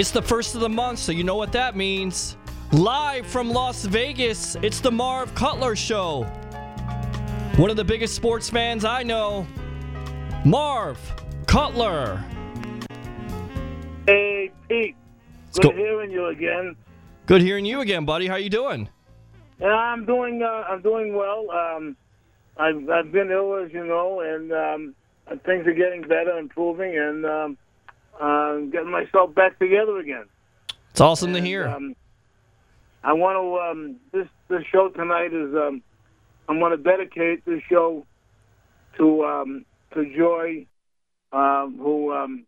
It's the first of the month, so you know what that means. Live from Las Vegas, it's the Marv Cutler Show. One of the biggest sports fans I know, Marv Cutler. Hey, Pete. Good go- hearing you again. Good hearing you again, buddy. How you doing? Yeah, I'm doing. Uh, I'm doing well. Um, I've I've been ill, as you know, and um, things are getting better, and improving, and um, uh, getting myself back together again. It's awesome to hear. Um, I want to. Um, this this show tonight is. Um, I'm going to dedicate this show to um, to Joy, um, who, um,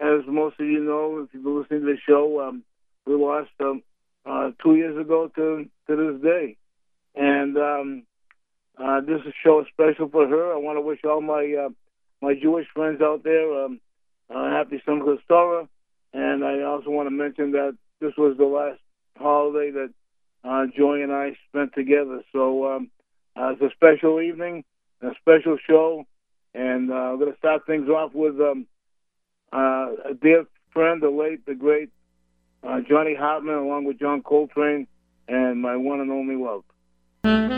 as most of you know, if you've been listening to the show, um, we lost um, uh, two years ago to to this day, and um, uh, this is show is special for her. I want to wish all my uh, my Jewish friends out there um, uh, happy Simchas Torah, and I also want to mention that this was the last holiday that uh, Joy and I spent together. So um, uh, it's a special evening, a special show, and uh, I'm going to start things off with um, uh, a dear friend, the late, the great uh, Johnny Hartman, along with John Coltrane, and my one and only love.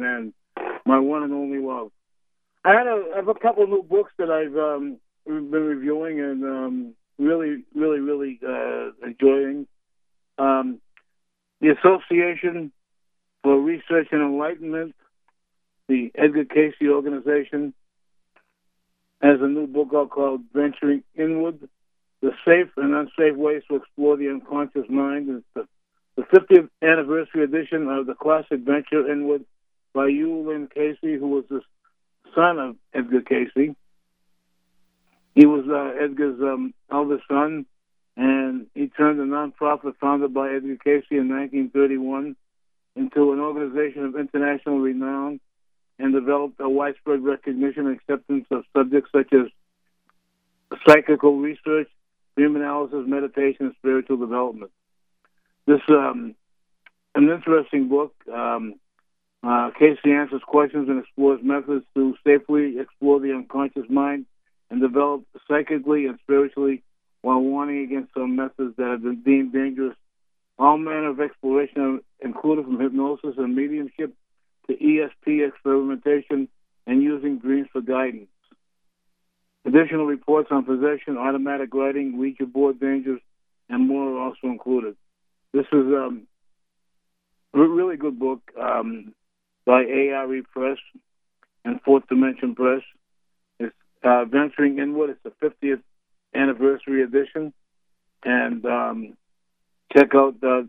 Johnny then my one and only love. I had a, I have a couple new books that I've um, been reviewing and um, really, really, really uh, enjoying. Um, the Association for Research and Enlightenment, the Edgar Cayce Organization, has a new book out called Venturing Inward, The Safe and Unsafe Ways to Explore the Unconscious Mind. It's the, the 50th anniversary edition of the classic Venture Inward by Hugh Cayce, who was the son of Edgar Cayce. He was uh, Edgar's um, eldest son, and he turned a nonprofit founded by Edgar Cayce in 1931 into an organization of international renown and developed a widespread recognition and acceptance of subjects such as psychical research, dream analysis, meditation, and spiritual development. This um, an interesting book. Um, uh, Cayce answers questions and explores methods to safely explore the unconscious mind and develop psychically and spiritually while warning against some methods that have been deemed dangerous. All manner of exploration are included from hypnosis and mediumship to ESP experimentation and using dreams for guidance. Additional reports on possession, automatic writing, Ouija board dangers, and more are also included. This is um, a really good book um, by ARE Press and Fourth Dimension Press. It's uh, Venturing Inward. It's the 50th anniversary edition. And um, check out the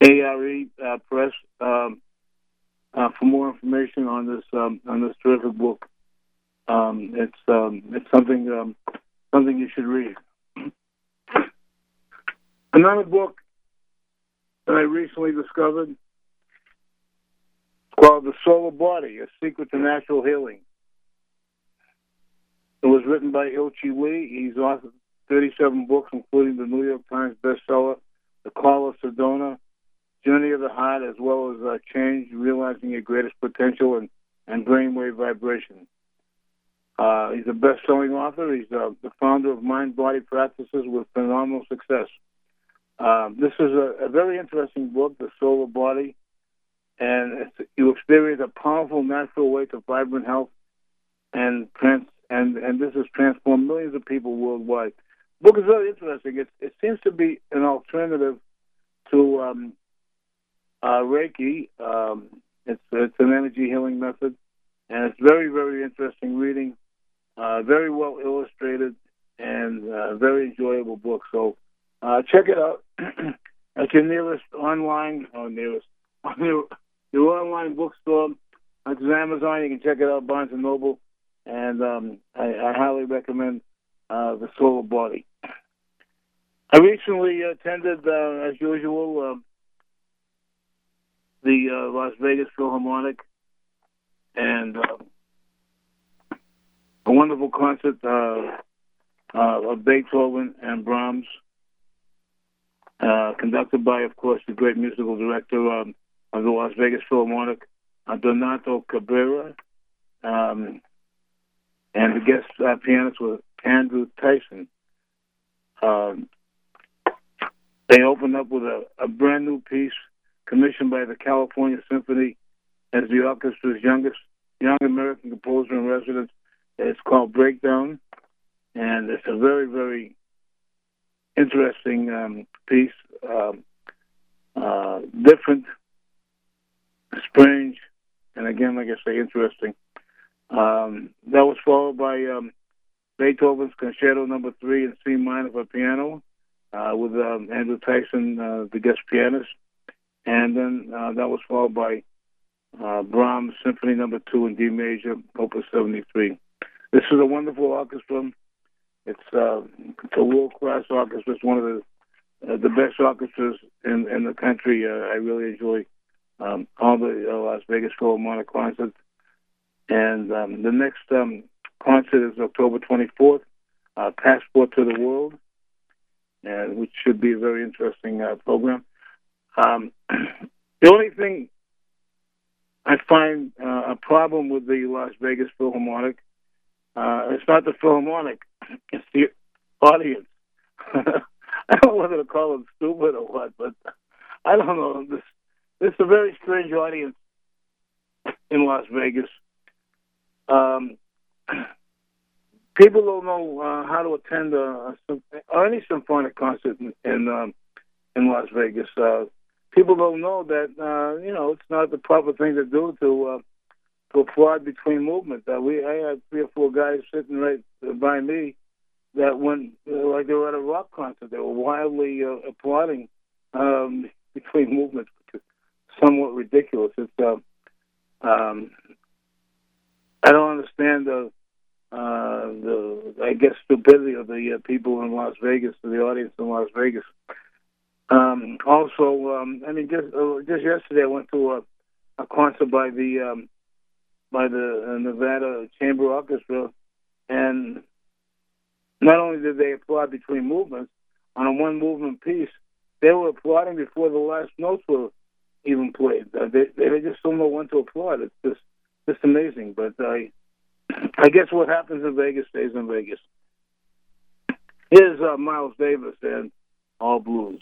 ARE uh, Press um, uh, for more information on this um, on this terrific book. Um, it's um, it's something um, something you should read. Another book that I recently discovered is called The Solar Body: A Secret to Natural Healing. It was written by Ilchi Lee. He's authored 37 books, including the New York Times bestseller, The Call of Sedona, Journey of the Heart, as well as uh, Change, Realizing Your Greatest Potential, and, and Brainwave Vibration. Uh, he's a best-selling author. He's uh, the founder of Mind Body Practices with phenomenal success. Um, this is a, a, very interesting book, The Solar Body, and you experience a powerful natural way to vibrant health, and trans- and and this has transformed millions of people worldwide. The book is very interesting. It, it seems to be an alternative to um, uh, Reiki. Um, it's it's an energy healing method, and it's very very interesting reading. Uh, very well illustrated and uh, very enjoyable book. So uh, check it out at your nearest online or nearest your online bookstore. It's Amazon. You can check it out, Barnes and Noble, and um, I, I, highly recommend uh, the Solar Body. I recently attended, uh, as usual, um, the uh, Las Vegas Philharmonic, and um, a wonderful concert uh, uh, of Beethoven and Brahms, uh, conducted by, of course, the great musical director um, of the Las Vegas Philharmonic, Donato Cabrera, um, and the guest uh, pianist was Andrew Tyson. Um, they opened up with a, a brand new piece commissioned by the California Symphony as the orchestra's youngest young American composer in residence. It's called Breakdown, and it's a very, very interesting um, piece. Um, uh, different, strange, and again, like I say, interesting. Um, that was followed by um, Beethoven's Concerto Number Three in C minor for piano, uh, with um, Andrew Tyson, uh, the guest pianist, and then uh, that was followed by uh, Brahms Symphony Number Two in D major, Opus 73. This is a wonderful orchestra. It's, uh, it's a world class orchestra. It's one of the uh, the best orchestras in in the country. I really enjoy um, all the uh, Las Vegas Philharmonic concerts. And um, the next um, concert is October 24th, uh, Passport to the World, and which should be a very interesting uh, program. Um, the only thing I find uh, a problem with the Las Vegas Philharmonic, uh, it's not the Philharmonic, it's the audience. I don't know whether to call them stupid or what, but I don't know. This is a very strange audience in Las Vegas. Um, people don't know uh, how to attend a, a, any symphonic concert in in, um, in Las Vegas. Uh, people don't know that uh, you know it's not the proper thing to do to uh, to applaud between movements. Uh, we I had three or four guys sitting right by me that went uh, like they were at a rock concert, they were wildly uh, applauding um, between movements, somewhat ridiculous. It's uh, um, I don't understand the uh, the I guess stupidity of the uh, people in Las Vegas, the audience in Las Vegas. Um, also, um, I mean, just uh, just yesterday I went to a, a concert by the um, by the uh, Nevada Chamber Orchestra, and not only did they applaud between movements on a one movement piece, they were applauding before the last notes were even played. Uh, they they just don't know when to applaud. It's just just amazing. But I I guess what happens in Vegas stays in Vegas. Here's uh, Miles Davis and All Blues.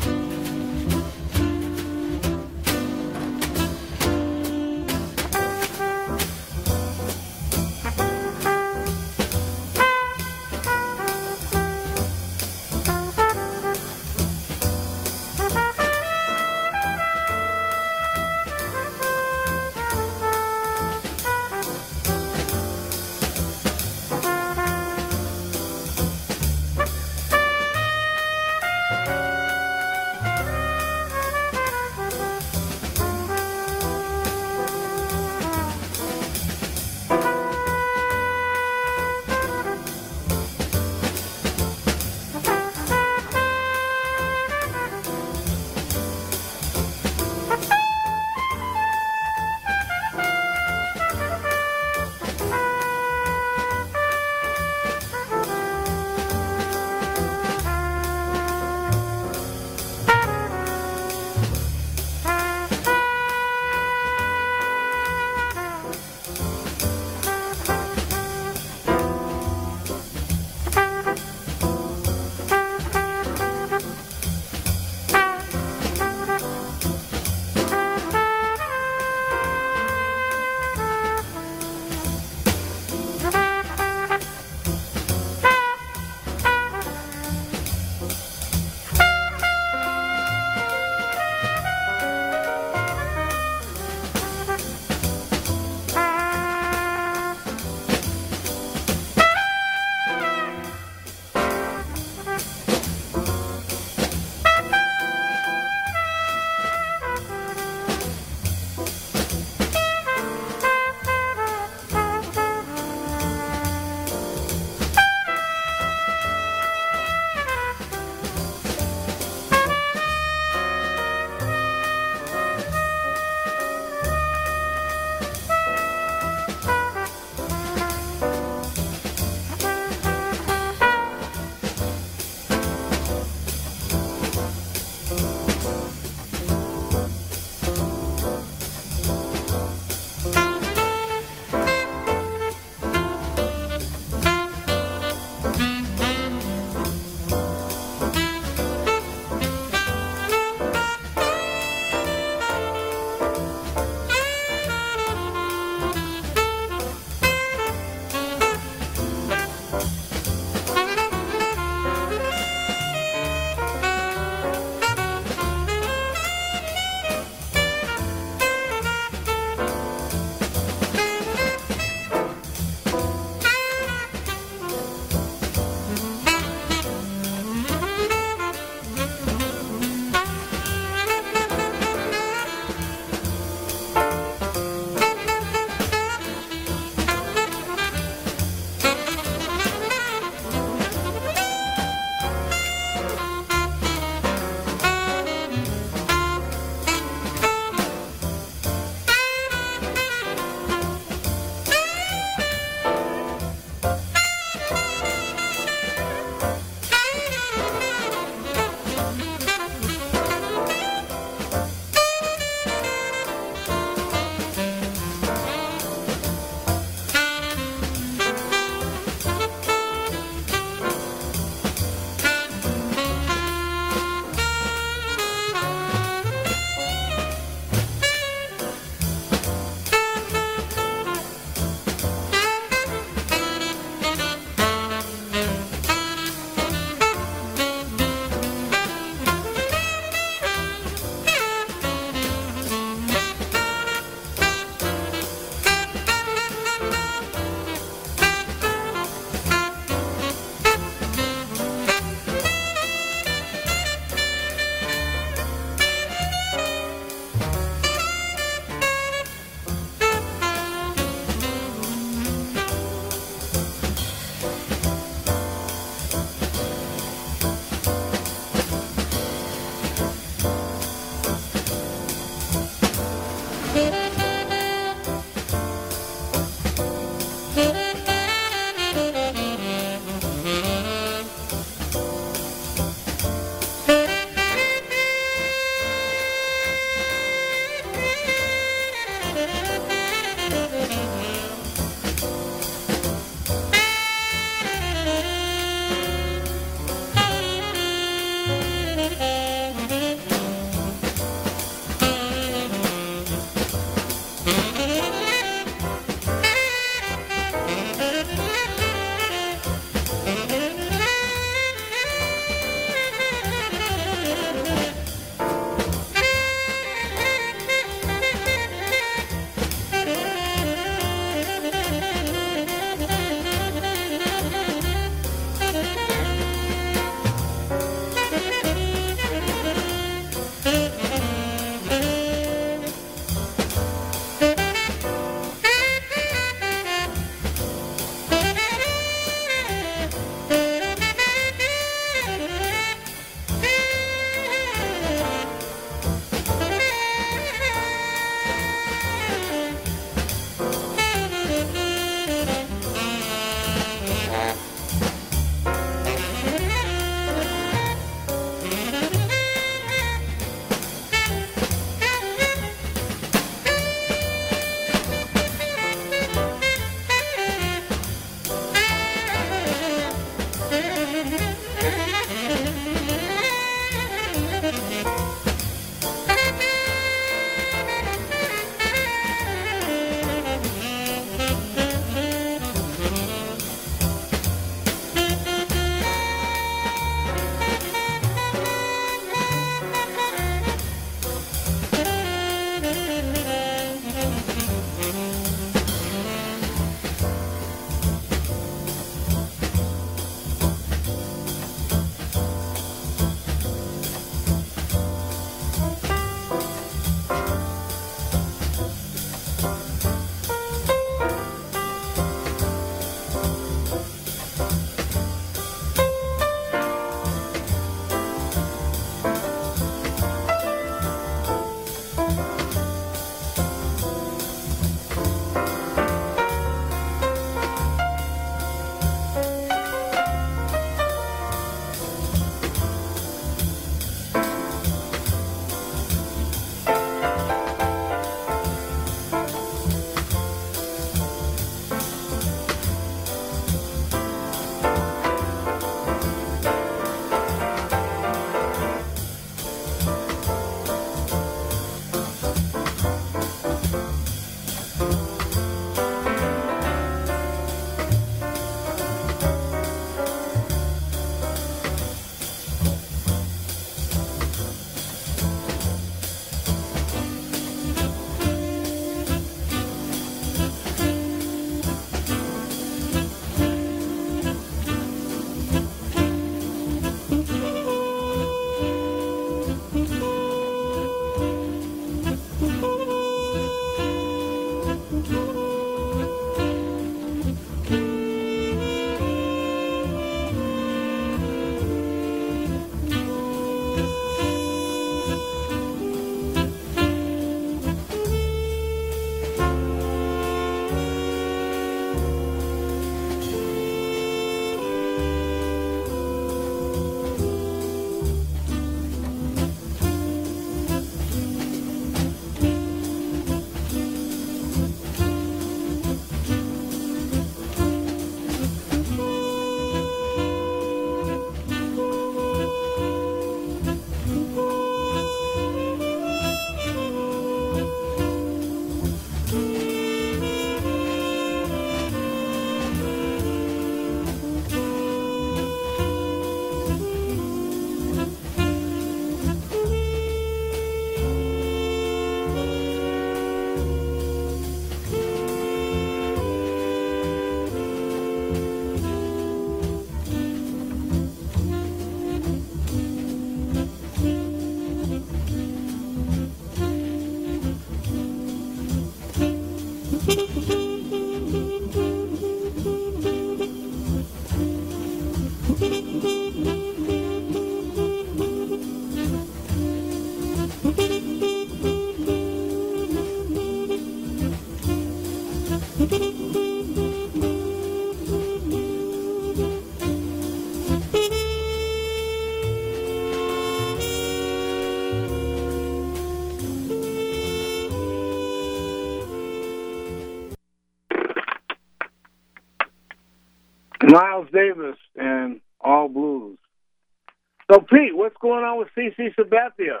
CC Sabathia?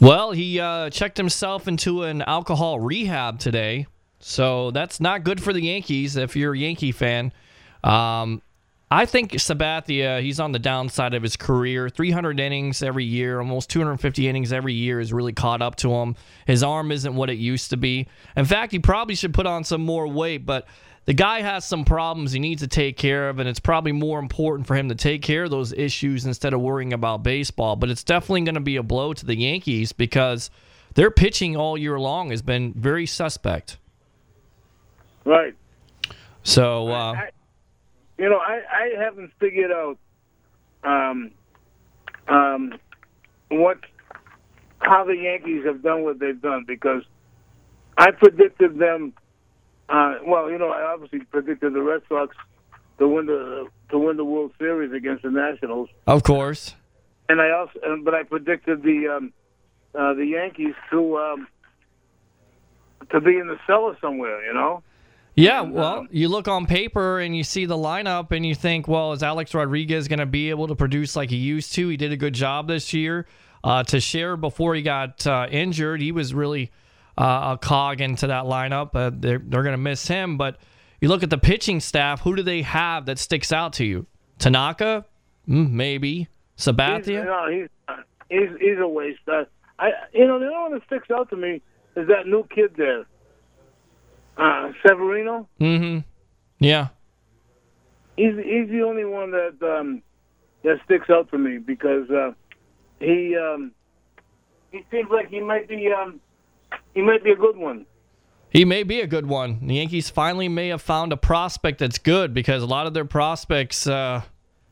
Well, he uh, checked himself into an alcohol rehab today, so that's not good for the Yankees if you're a Yankee fan. Um, I think Sabathia, he's on the downside of his career. 300 innings every year, almost 250 innings every year is really caught up to him. His arm isn't what it used to be. In fact, he probably should put on some more weight, but the guy has some problems he needs to take care of, and it's probably more important for him to take care of those issues instead of worrying about baseball. But it's definitely going to be a blow to the Yankees because their pitching all year long has been very suspect. Right. So, uh, I, you know, I, I haven't figured out um, um, what how the Yankees have done what they've done because I predicted them. Uh, well, you know, I obviously predicted the Red Sox to win the to win the World Series against the Nationals, of course. and I also, but I predicted the um, uh, the Yankees to um, to be in the cellar somewhere. You know. Yeah, well, you look on paper and you see the lineup and you think, well, is Alex Rodriguez going to be able to produce like he used to? He did a good job this year. Uh, share before he got uh, injured, he was really uh, a cog into that lineup. Uh, they're they're going to miss him. But you look at the pitching staff, who do they have that sticks out to you? Tanaka? Mm, maybe. He's, Sabathia? no, he's he's he's a waste. Uh, I you know the only one that sticks out to me is that new kid there, uh, Severino. Mm-hmm. Yeah. He's he's the only one that um, that sticks out to me because uh, he um, he seems like he might be um, he might be a good one. He may be a good one. The Yankees finally may have found a prospect that's good because a lot of their prospects uh,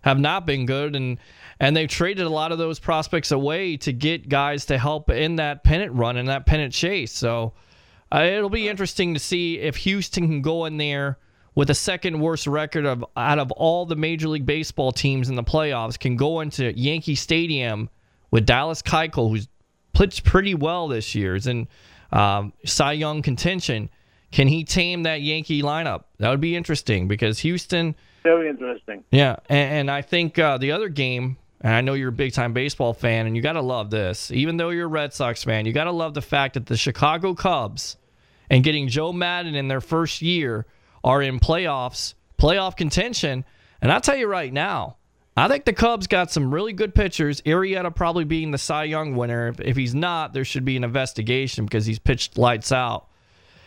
have not been good, and and they've traded a lot of those prospects away to get guys to help in that pennant run and that pennant chase. So uh, it'll be interesting to see if Houston can go in there with a second worst record of out of all the Major League Baseball teams in the playoffs, can go into Yankee Stadium with Dallas Keuchel, who's pitched pretty well this year, in um, Cy Young contention. Can he tame that Yankee lineup? That would be interesting because Houston. Very interesting. Yeah, and, and I think uh, the other game, and I know you're a big time baseball fan, and you got to love this. Even though you're a Red Sox fan, you got to love the fact that the Chicago Cubs and getting Joe Maddon in their first year are in playoffs, playoff contention. And I'll tell you right now, I think the Cubs got some really good pitchers. Arrieta probably being the Cy Young winner. If, he's not, there should be an investigation because he's pitched lights out.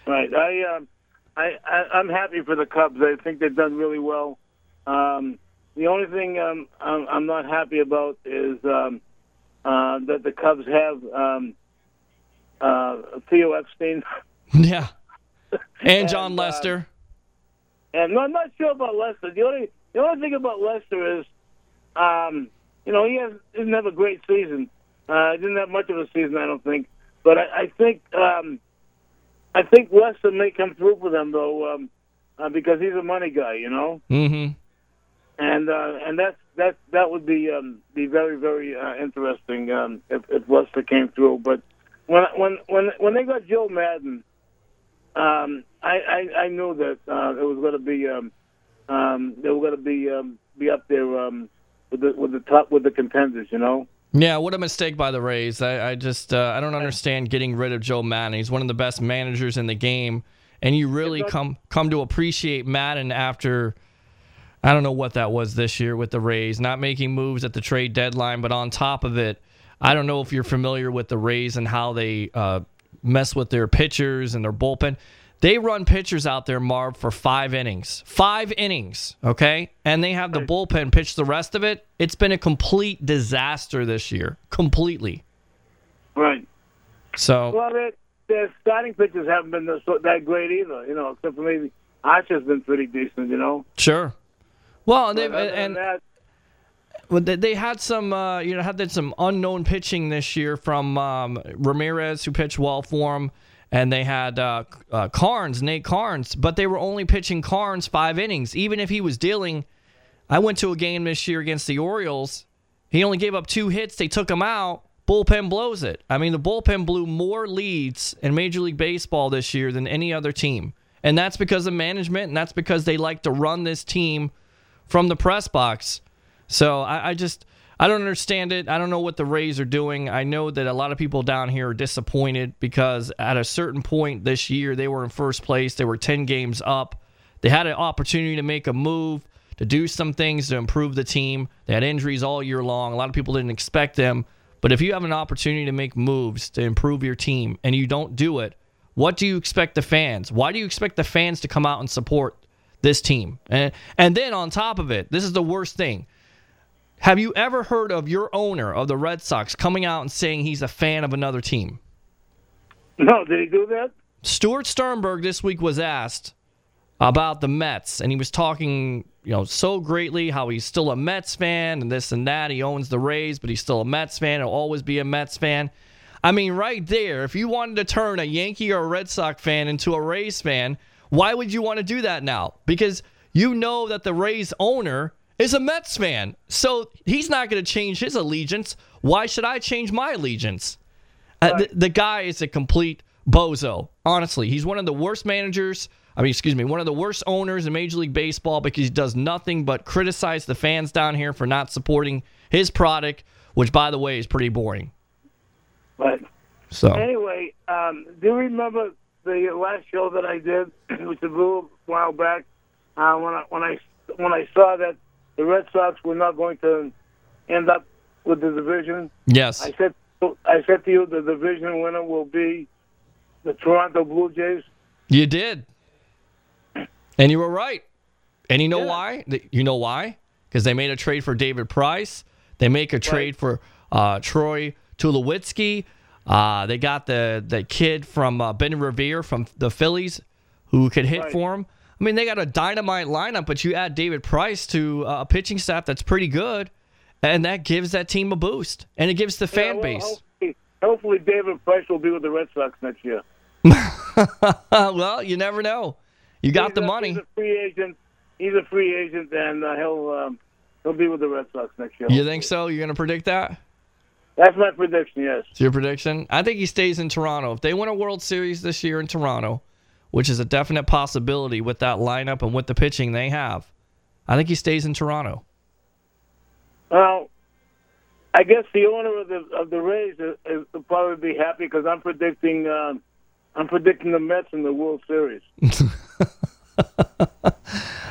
Right. I, um, I, I I'm happy for the Cubs. I think they've done really well. Um, the only thing um, I'm, I'm not happy about is um, uh, that the Cubs have um, uh, Theo Epstein, Yeah. And John And, uh, Lester. and I'm not sure about Lester. The only the only thing about Lester is, um, you know, he has didn't have a great season. Uh, didn't have much of a season, I don't think. But I, I think um, I think Lester may come through for them though, um, uh, because he's a money guy, you know. mm-hmm. and uh, and that's that that would be um, be very very uh, interesting um, if, if Lester came through. But when when when when they got Joe Maddon, um, I, I I knew that uh, it was going to be um, um, they were going to be um, be up there um, with the with the top with the contenders, you know. Yeah, what a mistake by the Rays. I, I just uh, I don't understand getting rid of Joe Maddon. He's one of the best managers in the game, and you really come come to appreciate Maddon after I don't know what that was this year with the Rays, not making moves at the trade deadline, but on top of it, I don't know if you're familiar with the Rays and how they uh, mess with their pitchers and their bullpen. They run pitchers out there, Marv, for five innings. Five innings, okay? And they have the bullpen pitch the rest of it. It's been a complete disaster this year. Completely. Right. So, Well, their starting pitchers haven't been that great either. You know, except for maybe Archer's been pretty decent. You know. Sure. Well, and, than and that, Well, they, they had some, uh, you know, had some unknown pitching this year from um, Ramirez, who pitched well for them, and they had uh, uh, Karns, Nate Karns, but they were only pitching Karns five innings. Even if he was dealing, I went to a game this year against the Orioles. He only gave up two hits. They took him out. Bullpen blows it. I mean, the bullpen blew more leads in Major League Baseball this year than any other team. And that's because of management, and that's because they like to run this team from the press box. So I, I just I don't understand it. I don't know what the Rays are doing. I know that a lot of people down here are disappointed because at a certain point this year they were in first place. They were ten games up. They had an opportunity to make a move, to do some things to improve the team. They had injuries all year long. A lot of people didn't expect them. But if you have an opportunity to make moves to improve your team and you don't do it, what do you expect the fans? Why do you expect the fans to come out and support this team? And and then on top of it, this is the worst thing. Have you ever heard of your owner of the Red Sox coming out and saying he's a fan of another team? no, did he do that? Stuart Sternberg this week was asked about the Mets, and he was talking, you know, so greatly how he's still a Mets fan and this and that. He owns the Rays, but he's still a Mets fan. He'll always be a Mets fan. I mean, right there, if you wanted to turn a Yankee or a Red Sox fan into a Rays fan, why would you want to do that now? Because you know that the Rays owner is a Mets fan. So he's not going to change his allegiance. Why should I change my allegiance? Uh, the, the guy is a complete bozo. Honestly, he's one of the worst managers. I mean, excuse me, one of the worst owners in Major League Baseball because he does nothing but criticize the fans down here for not supporting his product, which, by the way, is pretty boring. But So, anyway, um, do you remember the last show that I did, which was a little while back, uh, when I when I when I saw that the Red Sox were not going to end up with the division? yes, I said I said to you the division winner will be the Toronto Blue Jays. you did. And you were right. And you know Yeah. why? You know why? Because they made a trade for David Price. They make a trade for uh, Troy Tulowitzki. Uh, they got the the kid from uh, Ben Revere from the Phillies who could hit Right. for him. I mean, they got a dynamite lineup, but you add David Price to uh, a pitching staff that's pretty good, and that gives that team a boost, and it gives the fan Yeah, well, base. Hopefully, hopefully David Price will be with the Red Sox next year. well, you never know. You got He's the a- money. He's a free agent. He's a free agent, and uh, he'll um, he'll be with the Red Sox next year. You think so? You're going to predict that? That's my prediction. Yes. It's your prediction? I think he stays in Toronto. If they win a World Series this year in Toronto, which is a definite possibility with that lineup and with the pitching they have, I think he stays in Toronto. Well, I guess the owner of the of the Rays is, is will probably be happy because I'm predicting um, I'm predicting the Mets in the World Series.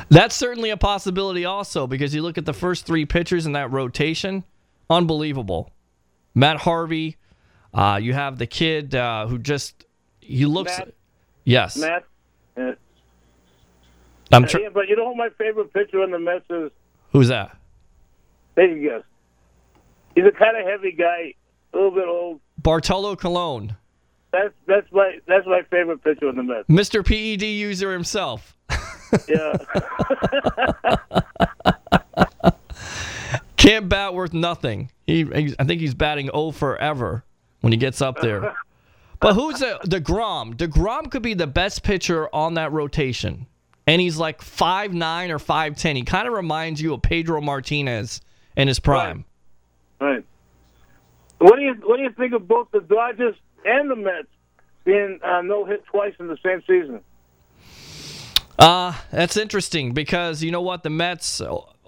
That's certainly a possibility also because you look at the first three pitchers in that rotation, unbelievable. Matt Harvey, uh, you have the kid uh, who just he looks. Matt? Yes, Matt. Uh, I'm. Tr- yeah, but you know what my favorite pitcher in the Mets is? who's that? There a guess. He's a kind of heavy guy, a little bit old. Bartolo Colon, That's that's my that's my favorite pitcher in the Mets. Mr. PED user himself. Yeah. Can't bat worth nothing. He, I think he's batting 0 forever when he gets up there. But who's a Degrom? Degrom could be the best pitcher on that rotation, and he's like five nine or five ten. He kind of reminds you of Pedro Martinez in his prime. right. What do you what do you think of both the Dodgers and the Mets being uh, no hit twice in the same season? Uh, that's interesting because you know what? The Mets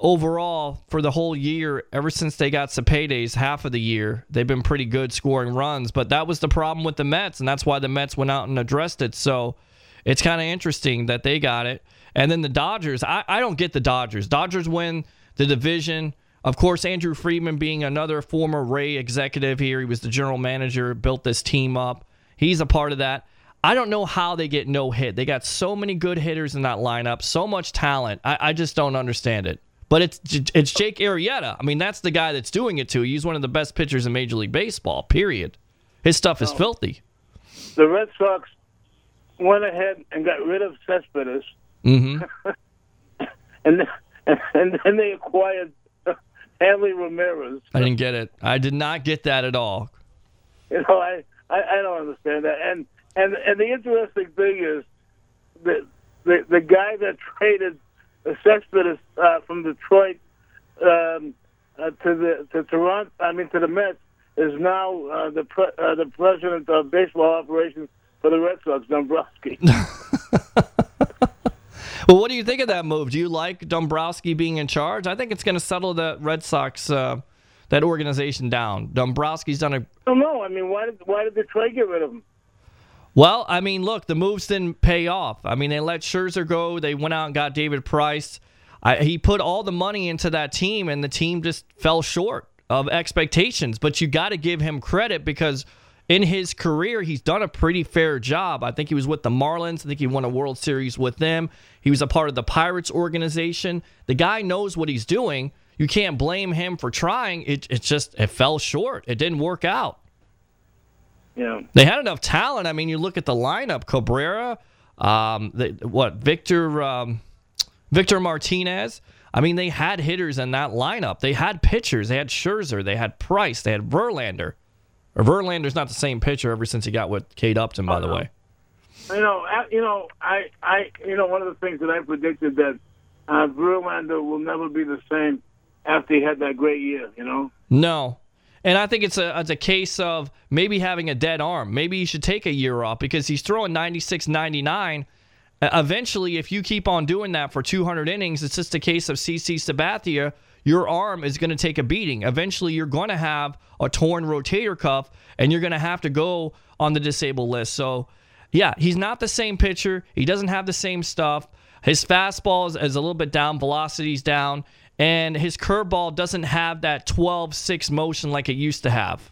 overall for the whole year, ever since they got Cespedes, half of the year, they've been pretty good scoring runs. But that was the problem with the Mets, and that's why the Mets went out and addressed it. So it's kind of interesting that they got it. And then the Dodgers, I, I don't get the Dodgers. Dodgers win the division. Of course, Andrew Friedman being another former Ray executive here, he was the general manager, built this team up. He's a part of that. I don't know how they get no hit. They got so many good hitters in that lineup, so much talent. I, I just don't understand it. But it's it's Jake Arrieta. I mean, that's the guy that's doing it too. He's one of the best pitchers in Major League Baseball. Period. His stuff is filthy. the Red Sox went ahead and got rid of Cespedes, Mm-hmm. and and, and then they acquired Hanley Ramirez. I didn't get it. I did not get that at all. You know, I, I, I don't understand that. And and and the interesting thing is that the the guy that traded Cespedes uh, from Detroit um, uh, to the to Toronto, I mean to the Mets, is now uh, the pre- uh, the president of baseball operations for the Red Sox, Dombrowski. Well, what do you think of that move? Do you like Dombrowski being in charge? I think it's going to settle the Red Sox, uh, that organization down. Dombrowski's done a I don't know. I mean, why did why did Detroit get rid of him? Well, I mean, look, the moves didn't pay off. I mean, they let Scherzer go. They went out and got David Price. I, he put all the money into that team, and the team just fell short of expectations. But you got to give him credit because in his career, he's done a pretty fair job. I think he was with the Marlins. I think he won a World Series with them. He was a part of the Pirates organization. The guy knows what he's doing. You can't blame him for trying. It, it just it fell short. It didn't work out. Yeah. They had enough talent. I mean, you look at the lineup: Cabrera, um, the, what Victor, um, Victor Martinez. I mean, they had hitters in that lineup. They had pitchers. They had Scherzer. They had Price. They had Verlander. Or Verlander's not the same pitcher ever since he got with Kate Upton, by the no. way. You know, I- you know, I, I, you know, one of the things that I predicted that uh, Verlander will never be the same after he had that great year. You know. No. And I think it's a it's a case of maybe having a dead arm. Maybe he should take a year off because he's throwing 96 99. Uh, Eventually, if you keep on doing that for 200 innings, it's just a case of CC Sabathia. Your arm is going to take a beating. Eventually, you're going to have a torn rotator cuff and you're going to have to go on the disabled list. So, yeah, he's not the same pitcher. He doesn't have the same stuff. His fastball is, is a little bit down, velocity's down, and his curveball doesn't have that 12 6 motion like it used to have.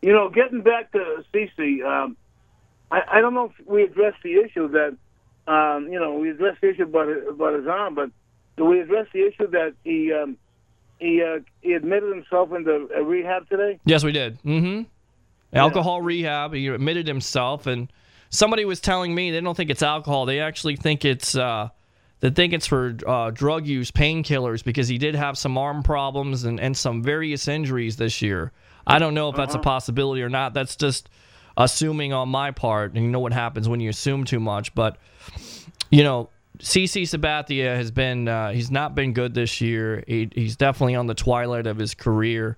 You know, getting back to CC, um, I, I don't know if we addressed the issue that, um, you know, we addressed the issue about about his arm, but do we address the issue that he um, he uh, he admitted himself into a rehab today? Yes, we did. Mm-hmm. Alcohol rehab. He admitted himself, and somebody was telling me they don't think it's alcohol. They actually think it's uh, they think it's for uh, drug use, painkillers, because he did have some arm problems and, and some various injuries this year. I don't know if that's a possibility or not. That's just assuming on my part, and you know what happens when you assume too much. But you know, CC Sabathia has been uh, he's not been good this year. He, he's definitely on the twilight of his career,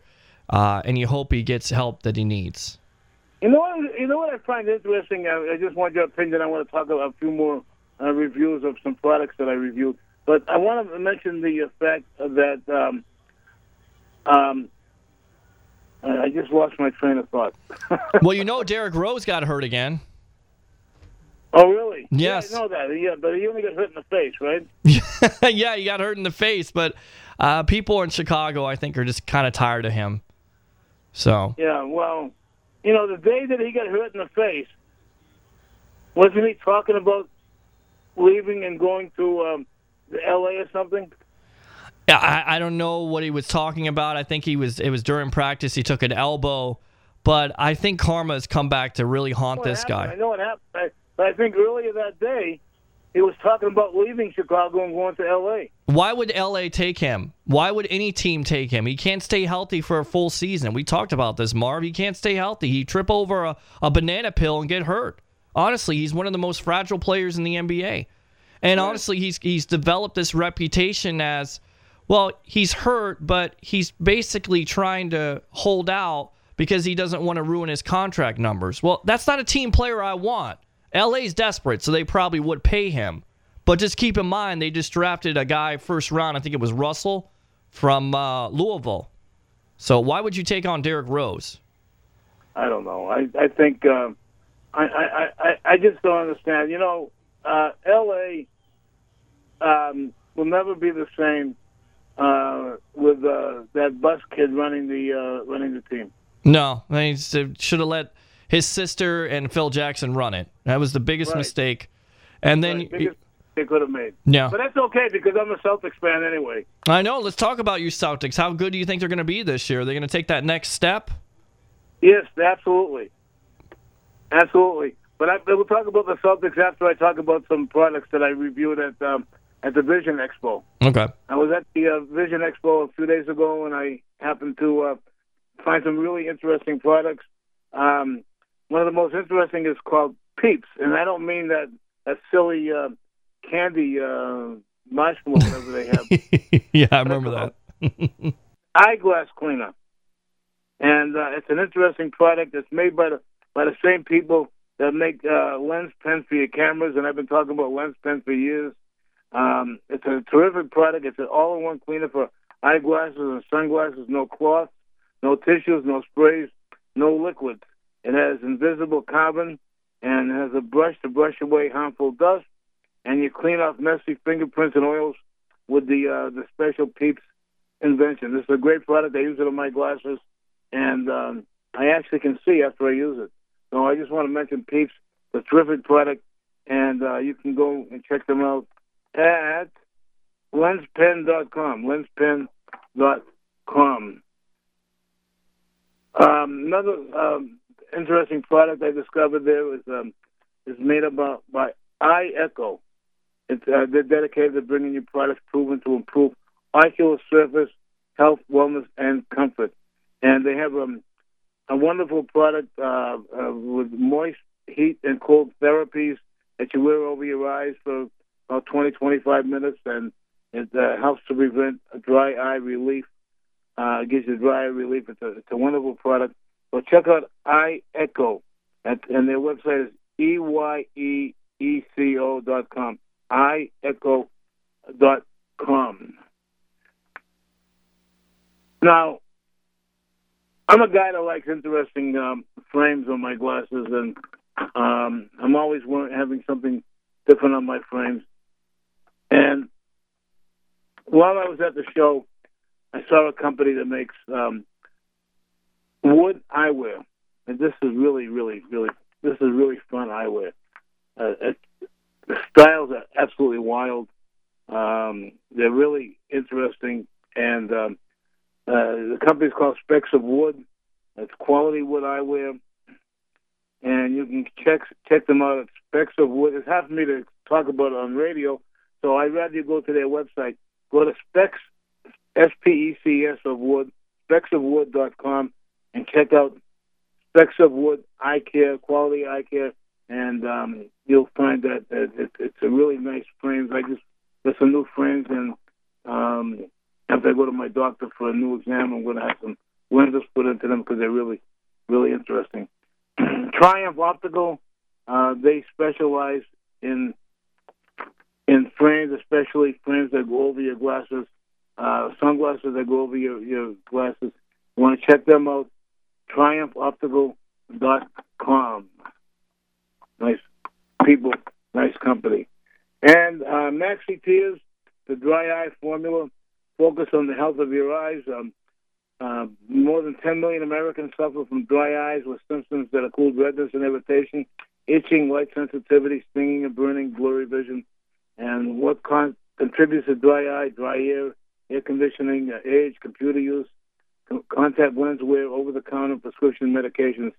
uh, and you hope he gets help that he needs. You know what? You know what I find interesting. I, I just want your opinion. I want to talk about a few more uh, reviews of some products that I reviewed, but I want to mention the fact that um, um, I just lost my train of thought. well, you know, Derrick Rose got hurt again. oh, really? Yes. Yeah, I know that. Yeah, but he only got hit in the face, right? yeah, he got hurt in the face, but uh, people in Chicago, I think, are just kind of tired of him. So Yeah. Well, you know, the day that he got hurt in the face, wasn't he talking about leaving and going to um, L.A. or something? Yeah, I, I don't know what he was talking about. I think he was it was during practice. He took an elbow, but I think karma has come back to really haunt this happened? I know what happened, I, but I think earlier that day he was talking about leaving Chicago and going to L.A. Why would LA take him? Why would any team take him? He can't stay healthy for a full season. We talked about this, Marv. He can't stay healthy. He trip over a, a banana pill and get hurt. Honestly, he's one of the most fragile players in the NBA. And honestly, he's he's developed this reputation as well, he's hurt, but he's basically trying to hold out because he doesn't want to ruin his contract numbers. Well, that's not a team player I want. LA's desperate, so they probably would pay him. But just keep in mind, they just drafted a guy first round. I think it was Russell from uh, Louisville. So why would you take on Derrick Rose? I don't know. I I think um, I, I I I just don't understand. You know, uh, L.A. Um, will never be the same uh, with uh, that Buss kid running the uh, running the team. No, they should have let his sister and Phil Jackson run it. That was the biggest Right. mistake. And then, Right, biggest they could have made. yeah, But that's okay because I'm a Celtics fan anyway. I know. Let's talk about you Celtics. How good do you think they're going to be this year? Are they going to take that next step? Yes, absolutely. Absolutely. But I, we'll talk about the Celtics after I talk about some products that I reviewed at um, at the Vision Expo. Okay. I was at the uh, Vision Expo a few days ago, and I happened to uh, find some really interesting products. Um, one of the most interesting is called Peeps, and I don't mean that that silly uh, candy uh, marshmallow whatever they have. yeah, I remember that. eyeglass cleaner, and uh, it's an interesting product. It's made by the by the same people that make uh, lens pens for your cameras, and I've been talking about lens pens for years. Um, it's a terrific product. It's an all-in-one cleaner for eyeglasses and sunglasses. No cloth, no tissues, no sprays, no liquids. It has invisible carbon and has a brush to brush away harmful dust, and you clean off messy fingerprints and oils with the uh, the special Peeps invention. This is a great product. I use it on my glasses, and um, I actually can see after I use it. So I just want to mention Peeps, the terrific product, and uh, you can go and check them out at lenspen.com. Lenspen.com. Um, another um, interesting product I discovered there is um, is made up by, by Eye Eco. It's, uh, they're dedicated to bringing you products proven to improve ocular surface, health, wellness, and comfort. And they have um, a wonderful product uh, uh, with moist heat and cold therapies that you wear over your eyes for about 20, 25 minutes, and it uh, helps to prevent dry eye relief. Uh, gives you dry eye relief. It's a, it's a wonderful product. So check out Eye Eco, at, and their website is e y e e c o dot com. Eyeeco dot com. Now, I'm a guy that likes interesting um, frames on my glasses, and um, I'm always having something different on my frames. And while I was at the show, I saw a company that makes um, wood eyewear, and this is really, really, really, this is really fun eyewear. Uh, it, the styles are absolutely wild. Um, they're really interesting, and um, uh, the company's called Specs of Wood. It's quality wood eyewear, and you can check check them out at Specs of Wood. It's hard for me to talk about it on radio, so I'd rather you go to their website. Go to Specs S P E C S of Wood, specsofwood.com, and check out Specs of Wood Eye Care, quality eye care, and um, you'll find that, that it, it's a really nice frames. I just there's some new frames, and um, after I go to my doctor for a new exam, I'm going to have some lenses put into them because they're really, really interesting. Triumph Optical, uh, they specialize in in frames, especially frames that go over your glasses, uh, sunglasses that go over your, your glasses. You want to check them out, triumphoptical.com. Nice people, nice company. And uh, Maxi Tears, the dry eye formula, focus on the health of your eyes. Um, uh, more than 10 million Americans suffer from dry eyes with symptoms that include redness and irritation, itching, light sensitivity, stinging and burning, blurry vision. And what con- contributes to dry eye, dry ear, air conditioning, uh, age, computer use, co- contact lens wear, over-the-counter prescription medications.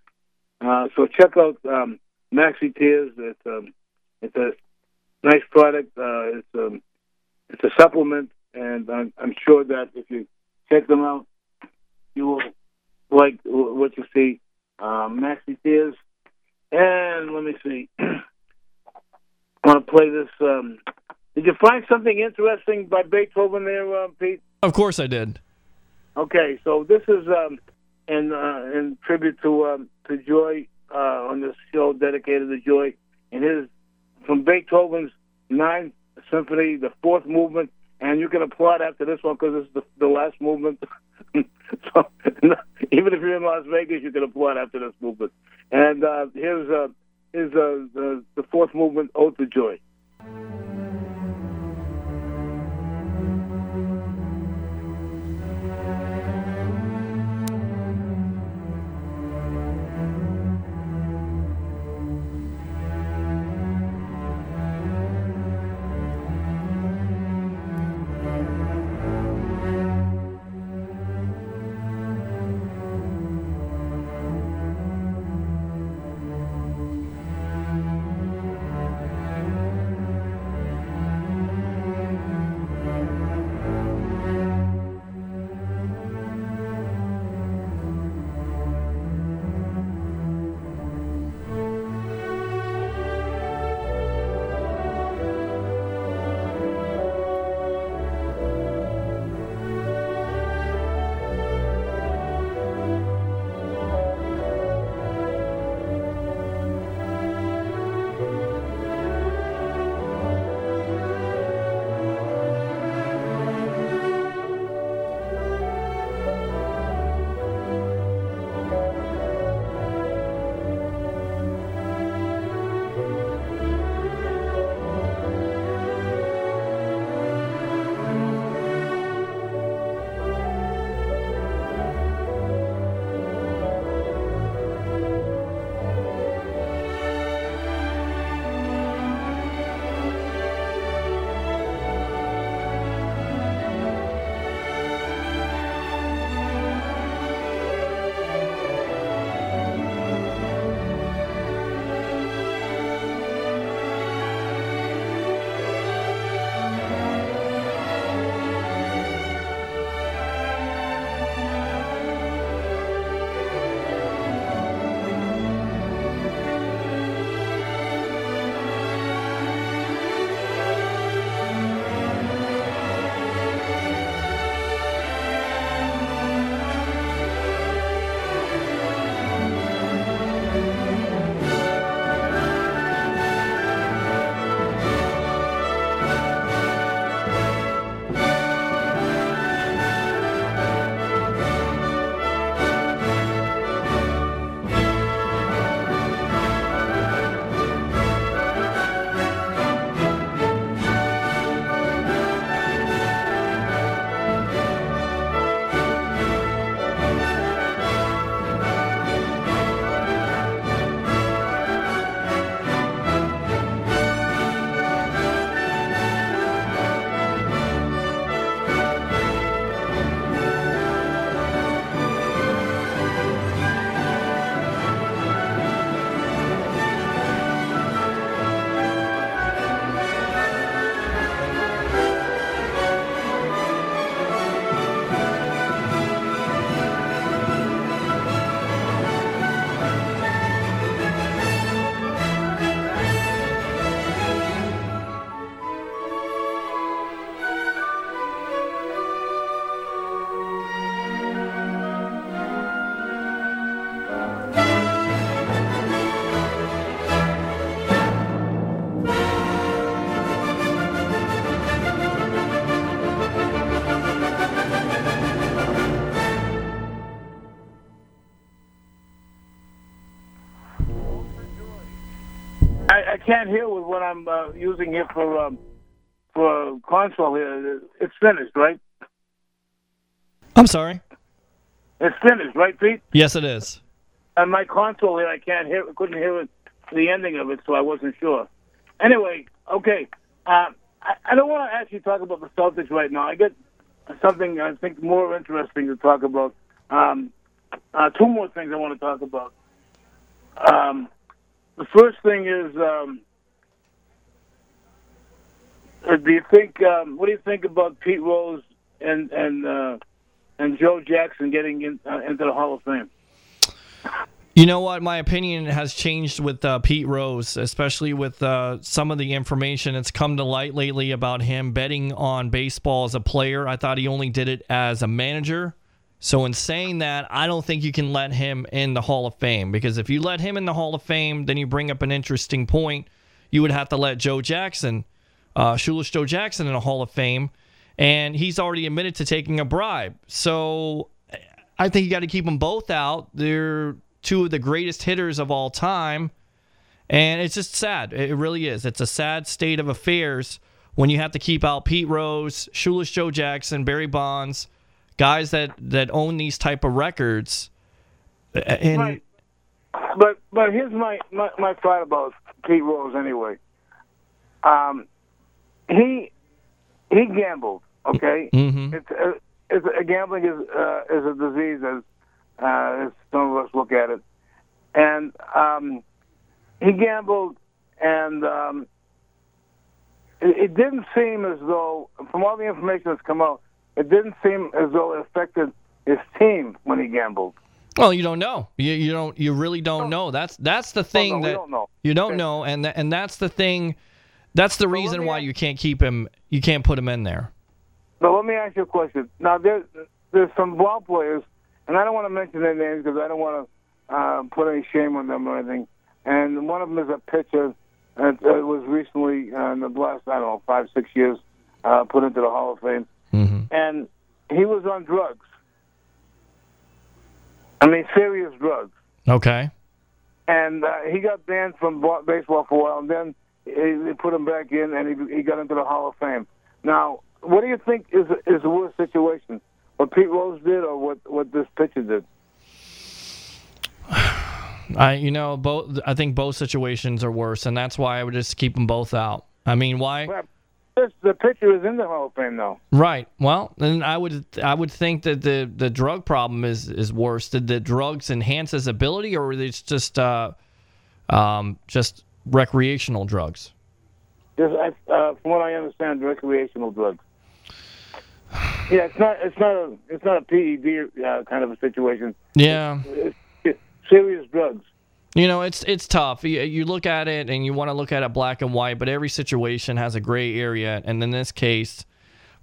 Uh, so check out um, Maxi Tears. It's, um, it's a nice product. Uh, it's, um, it's a supplement, and I'm, I'm sure that if you check them out, you will like what you see. Um, Maxi Tears. And let me see. I want to play this. Um, did you find something interesting by Beethoven there, uh, Pete? Of course I did. Okay, so this is um, in uh, in tribute to um, to Joy uh, on this show dedicated to Joy, and his from Beethoven's Ninth Symphony, the fourth movement, and you can applaud after this one because it's the, the last movement. so even if you're in Las Vegas, you can applaud after this movement. And uh, here's uh, here's uh, the the fourth movement, Ode to Joy. Can't hear with what I'm uh, using here for um, for console here. It's finished, right? I'm sorry. It's finished, right, Pete? Yes, it is. And my console here, I can't hear. Couldn't hear it, the ending of it, so I wasn't sure. Anyway, okay. Uh, I, I don't want to actually talk about the Celtics right now. I get something I think more interesting to talk about. Um, uh, two more things I want to talk about. Um, the first thing is, um, uh, do you think? Um, what do you think about Pete Rose and and uh, and Joe Jackson getting in, uh, into the Hall of Fame? You know what? My opinion has changed with uh, Pete Rose, especially with uh, some of the information that's come to light lately about him betting on baseball as a player. I thought he only did it as a manager. So, in saying that, I don't think you can let him in the Hall of Fame because if you let him in the Hall of Fame, then you bring up an interesting point. You would have to let Joe Jackson, uh, Shoeless Joe Jackson, in the Hall of Fame, and he's already admitted to taking a bribe. So, I think you got to keep them both out. They're two of the greatest hitters of all time. And it's just sad. It really is. It's a sad state of affairs when you have to keep out Pete Rose, Shoeless Joe Jackson, Barry Bonds, guys that, that own these type of records. And Right. But but here's my, my, my thought about Pete Rose anyway. Um, he he gambled. Okay, Mhm. it's uh, it's uh, gambling is uh, is a disease as uh, as some of us look at it, and um, he gambled, and um, it, it didn't seem as though, from all the information that's come out, it didn't seem as though it affected his team when he gambled. well, you don't know. You, you don't. You really don't know. That's that's the thing Oh, no, that don't know. you don't Okay. know, and tha- and that's the thing. That's the let reason why ask- you can't keep him. You can't put him in there. But let me ask you a question. Now, there's there's some ball players, and I don't want to mention their names because I don't want to uh, put any shame on them or anything. And one of them is a pitcher that was recently uh, in the last I don't know five six years uh, put into the Hall of Fame, hmm and he was on drugs. I mean, serious drugs. Okay. and uh, he got banned from baseball for a while, and then he, they put him back in, and he, he got into the Hall of Fame. Now, what do you think is is the worst situation? What Pete Rose did, or what what this pitcher did? I you know both. I think both situations are worse, and that's why I would just keep them both out. I mean, why? Well, the pitcher is in the Hall of Fame now. Right. Well, then I would I would think that the the drug problem is is worse. Did the drugs enhance his ability, or were it's just uh, um, just recreational drugs? Just, uh, from what I understand, recreational drugs. Yeah, it's not it's not a it's not a PED uh, kind of a situation. Yeah. It's, it's serious drugs. You know, it's it's tough. You, you look at it and you want to look at it black and white, but every situation has a gray area. And in this case,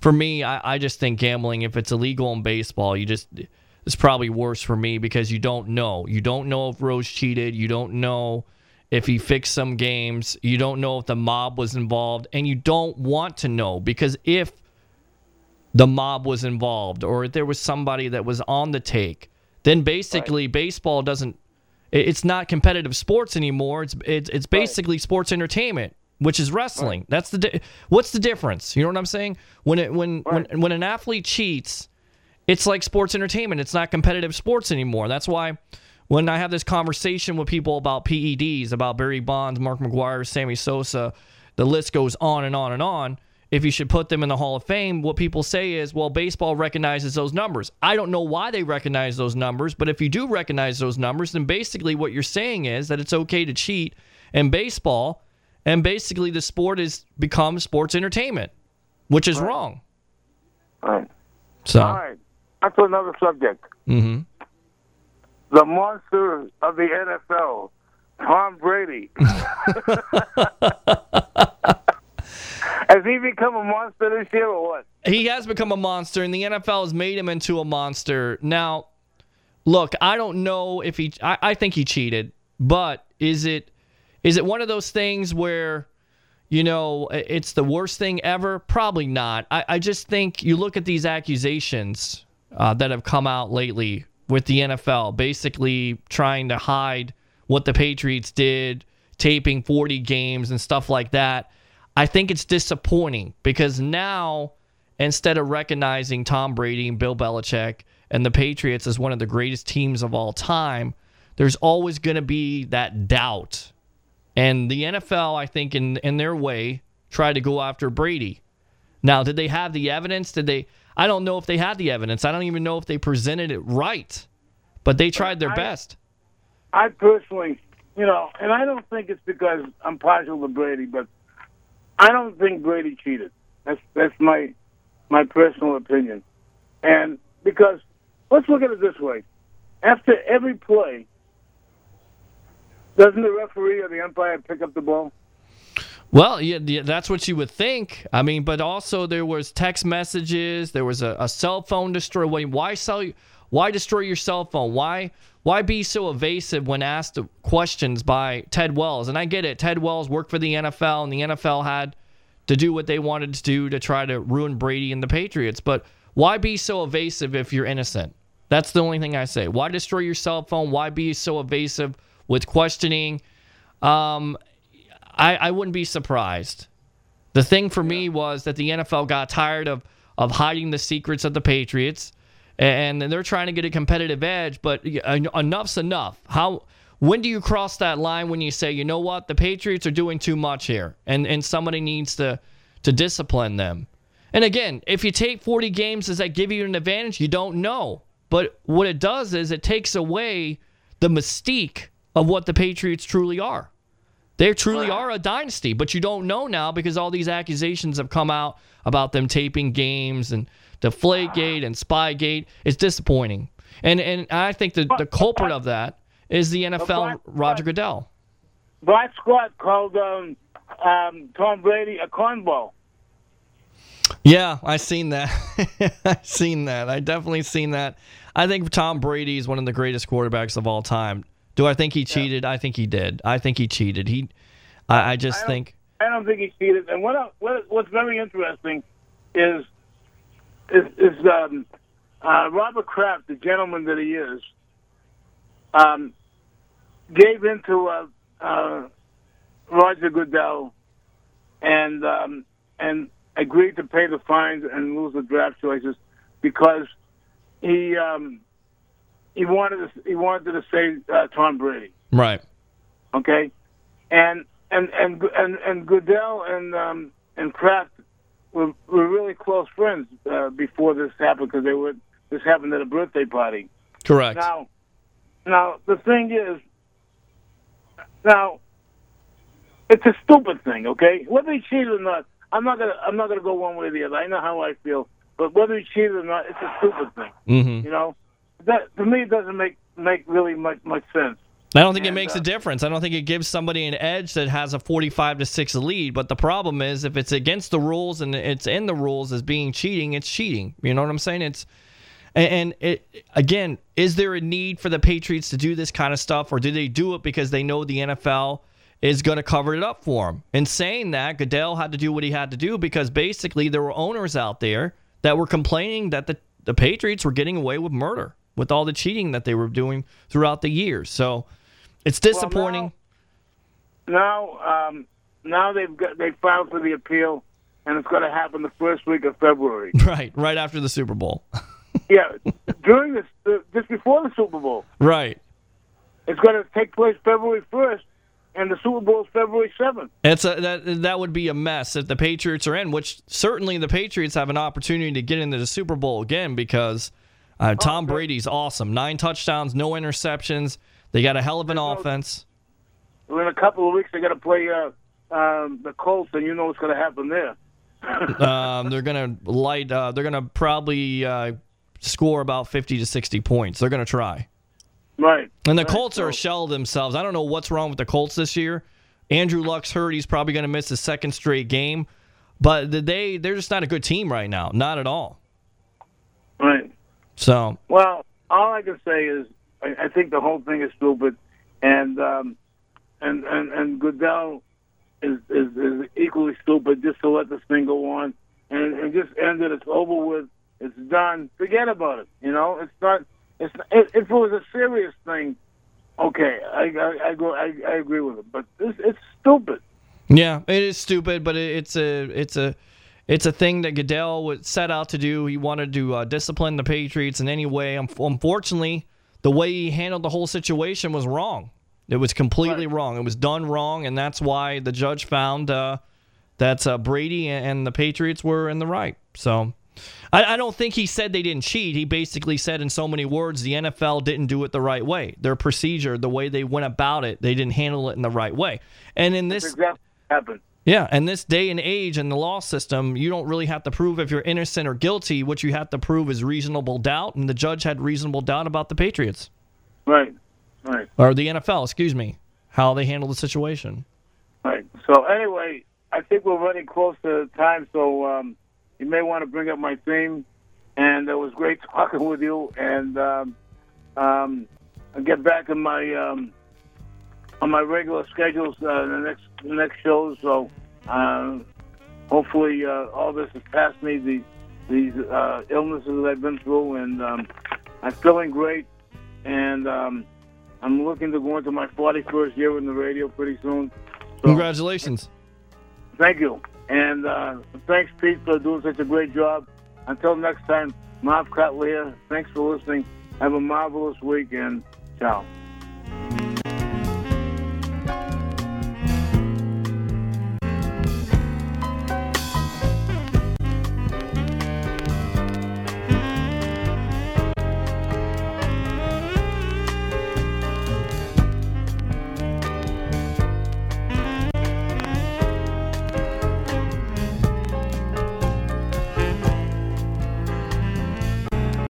for me, I, I just think gambling, if it's illegal in baseball, you just it's probably worse for me because you don't know. You don't know if Rose cheated. You don't know if he fixed some games. You don't know if the mob was involved, and you don't want to know because if the mob was involved or if there was somebody that was on the take, then basically baseball doesn't it's not competitive sports anymore. It's it's it's basically sports entertainment, which is wrestling. That's the di- what's the difference? You know what I'm saying? When it when Right. when when an athlete cheats, it's like sports entertainment. It's not competitive sports anymore. That's why when I have this conversation with people about PEDs, about Barry Bonds, Mark McGwire, Sammy Sosa, the list goes on and on and on. If you should put them in the Hall of Fame, what people say is, well, baseball recognizes those numbers. I don't know why they recognize those numbers, but if you do recognize those numbers, then basically what you're saying is that it's okay to cheat in baseball, and basically the sport is become sports entertainment, which is wrong. All right. So, All right. On to another subject. hmm the monster of the NFL, Tom Brady. Become a monster this year or what? he has become a monster, and the NFL has made him into a monster. Now, look, I don't know if he. I, I think he cheated, but is it is it one of those things where you know it's the worst thing ever? Probably not. I, I just think you look at these accusations uh, that have come out lately with the NFL, basically trying to hide what the Patriots did, taping 40 games and stuff like that. I think it's disappointing because now instead of recognizing Tom Brady and Bill Belichick and the Patriots as one of the greatest teams of all time, there's always going to be that doubt. And the NFL, I think, in in their way, tried to go after Brady. Now, did they have the evidence? Did they? I don't know if they had the evidence. I don't even know if they presented it right, but they tried their I- best. I personally, you know, and I don't think it's because I'm partial to Brady, but I don't think Brady cheated. That's that's my my personal opinion, and because let's look at it this way: after every play, doesn't the referee or the umpire pick up the ball? Well, yeah, that's what you would think. I mean, but also there was text messages. There was a, a cell phone destroy. Why sell? Why destroy your cell phone? Why why be so evasive when asked questions by Ted Wells? And I get it. Ted Wells worked for the NFL, and the NFL had to do what they wanted to do to try to ruin Brady and the Patriots. But why be so evasive if you're innocent? That's the only thing I say. Why destroy your cell phone? Why be so evasive with questioning? Um, I, I wouldn't be surprised. The thing for me was that the NFL got tired of of hiding the secrets of the Patriots, and they're trying to get a competitive edge. But enough's enough. How? When do you cross that line when you say, you know what, the Patriots are doing too much here, and and somebody needs to to discipline them? And again, if you take 40 games, does that give you an advantage? You don't know. But what it does is it takes away the mystique of what the Patriots truly are. They truly are a dynasty, but you don't know now because all these accusations have come out about them taping games and Deflategate and Spygate. It's disappointing, and and I think the the culprit of that is the NFL, Roger Goodell. Black Squad called um, um, Tom Brady a cornball. Yeah, I seen that. I seen that. I definitely seen that. I think Tom Brady is one of the greatest quarterbacks of all time. Do I think he cheated? I think he did. I think he cheated. He, I, I just I think. I don't think he cheated. And what what what's very interesting is is, is um, uh, Robert Kraft, the gentleman that he is, um, gave in to uh, uh, Roger Goodell and um, and agreed to pay the fines and lose the draft choices because he um, he wanted to he wanted to save uh, Tom Brady. Right. Okay, and and and and and Goodell and um, and Kraft were were really close friends uh, before this happened because they were this happened at a birthday party. Correct. Now, now the thing is, now it's a stupid thing. Okay, whether he cheated or not, I'm not gonna I'm not gonna go one way or the other. I know how I feel, but whether he cheated or not, it's a stupid thing. hmm You know, that to me it doesn't make make really much much sense. I don't think it makes uh, a difference. I don't think it gives somebody an edge that has a 45 to 6 lead. But the problem is if it's against the rules and it's in the rules as being cheating, it's cheating. You know what I'm saying? It's and, and it again, is there a need for the Patriots to do this kind of stuff or do they do it because they know the NFL is going to cover it up for them? In saying that, Goodell had to do what he had to do because basically there were owners out there that were complaining that the the Patriots were getting away with murder with all the cheating that they were doing throughout the years. So it's disappointing. Now, um, now they've got they filed for the appeal, and it's going to happen the first week of February. right, right after the Super Bowl. yeah, during this, uh, just before the Super Bowl, right. it's going to take place February first, and the Super Bowl is February seventh. It's a, that that would be a mess if the Patriots are in, which certainly the Patriots have an opportunity to get into the Super Bowl again because uh, Tom okay. Brady's awesome. Nine touchdowns, no interceptions. They got a hell of an offense. In a couple of weeks, they got to play uh, um, the Colts, and you know what's going to happen there. Um, they're gonna light. Uh, they're gonna probably uh, score about fifty to sixty points. They're gonna try. right. And the Right, Colts are a shell of themselves. I don't know what's wrong with the Colts this year. Andrew Luck's hurt. He's probably going to miss his second straight game. But they they're just not a good team right now. Not at all. Right. So Well, all I can say is I, I think the whole thing is stupid, and um, and and and Goodell is, is is equally stupid just to let this thing go on and, and just end it. It's over with. It's done. Forget about it. You know, it's not. It's if it was a serious thing, Okay, I I, I go I, I agree with him, but this it's stupid. Yeah, it is stupid, but it, it's a it's a it's a thing that Goodell would set out to do. He wanted to uh, discipline the Patriots in any way. Unfortunately, the way he handled the whole situation was wrong. It was completely Right. wrong. It was done wrong, and that's why the judge found uh, that uh, Brady and the Patriots were in the right. So. I, I don't think he said they didn't cheat. He basically said in so many words the NFL didn't do it the right way. Their procedure, the way they went about it, they didn't handle it in the right way. And in this exactly happened. Yeah, and this day and age in the law system, you don't really have to prove if you're innocent or guilty. What you have to prove is reasonable doubt, and the judge had reasonable doubt about the Patriots Right, right, or the NFL, excuse me, how they handled the situation. right. So anyway, I think we're running close to time, so um, you may want to bring up my theme. And it was great talking with you. And um, um, I'll get back in my um, on my regular schedules uh, the next the next shows. So um, hopefully uh, all this has passed me the these uh, illnesses that I've been through, and um, I'm feeling great. And um, I'm looking to go into my 41st year in the radio pretty soon. So Congratulations. thank you, and uh, thanks Pete for doing such a great job. Until next time, Marv Cutler here. Thanks for listening. Have a marvelous week, and ciao.